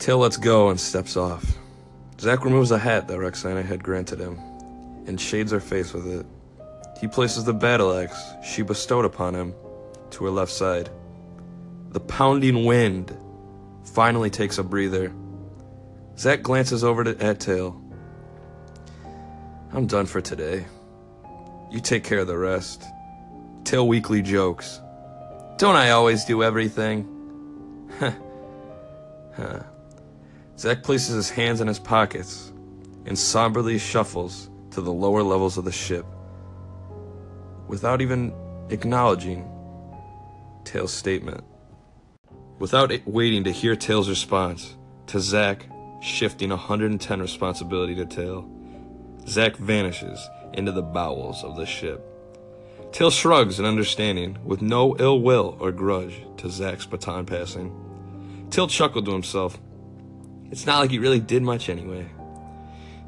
Tail lets go and steps off. Zack removes a hat that Roxana had granted him and shades her face with it. He places the battle axe she bestowed upon him to her left side. The pounding wind finally takes a breather. Zack glances over to, at Tail. I'm done for today. You take care of the rest. Tail weakly jokes. Don't I always do everything? huh. Zack places his hands in his pockets and somberly shuffles to the lower levels of the ship without even acknowledging Tail's statement. Without waiting to hear Tail's response to Zack shifting 110 responsibility to Tail, Zack vanishes into the bowels of the ship. Tail shrugs in understanding, with no ill will or grudge to Zack's baton passing. Tail chuckled to himself. It's not like he really did much anyway.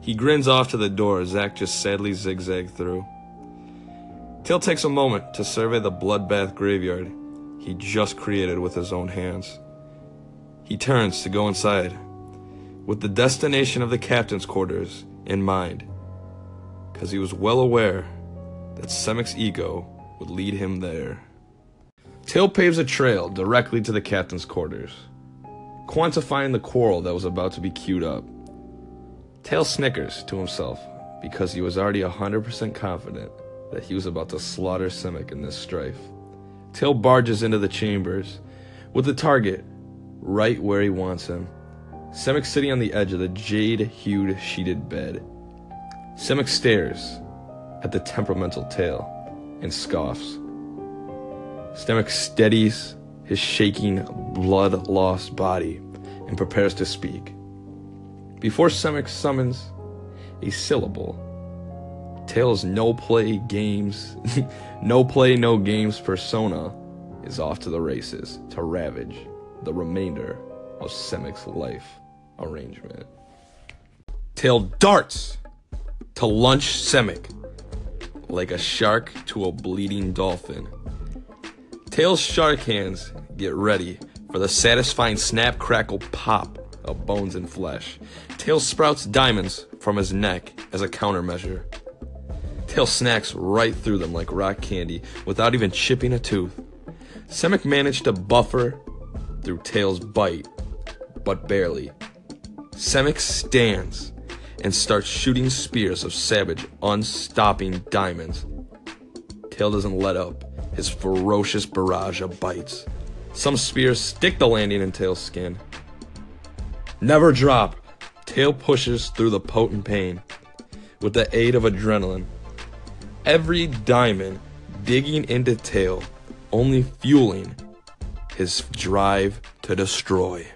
He grins off to the door Zack just sadly zigzagged through. Till takes a moment to survey the bloodbath graveyard he just created with his own hands. He turns to go inside, with the destination of the captain's quarters in mind, because he was well aware that Semek's ego would lead him there. Till paves a trail directly to the captain's quarters, quantifying the quarrel that was about to be queued up. Tail snickers to himself because he was already 100% confident that he was about to slaughter Semek in this strife. Tail barges into the chambers with the target right where he wants him. Semek sitting on the edge of the jade hued sheeted bed. Semek stares at the temperamental tail and scoffs. Semek steadies his shaking, blood lost body and prepares to speak. Before Semek summons a syllable, Tails no play games, no play, no games persona is off to the races to ravage the remainder of Semek's life arrangement. Tail darts to lunch Semek like a shark to a bleeding dolphin. Tail's shark hands get ready for the satisfying snap, crackle, pop of bones and flesh. Tail sprouts diamonds from his neck as a countermeasure. Tail snacks right through them like rock candy without even chipping a tooth. Semek managed to buffer through Tail's bite, but barely. Semek stands and starts shooting spears of savage, unstopping diamonds. Tail doesn't let up his ferocious barrage of bites. Some spears stick the landing in Tail's skin. Never drop, Tail pushes through the potent pain with the aid of adrenaline every diamond digging into Tail, only fueling his drive to destroy.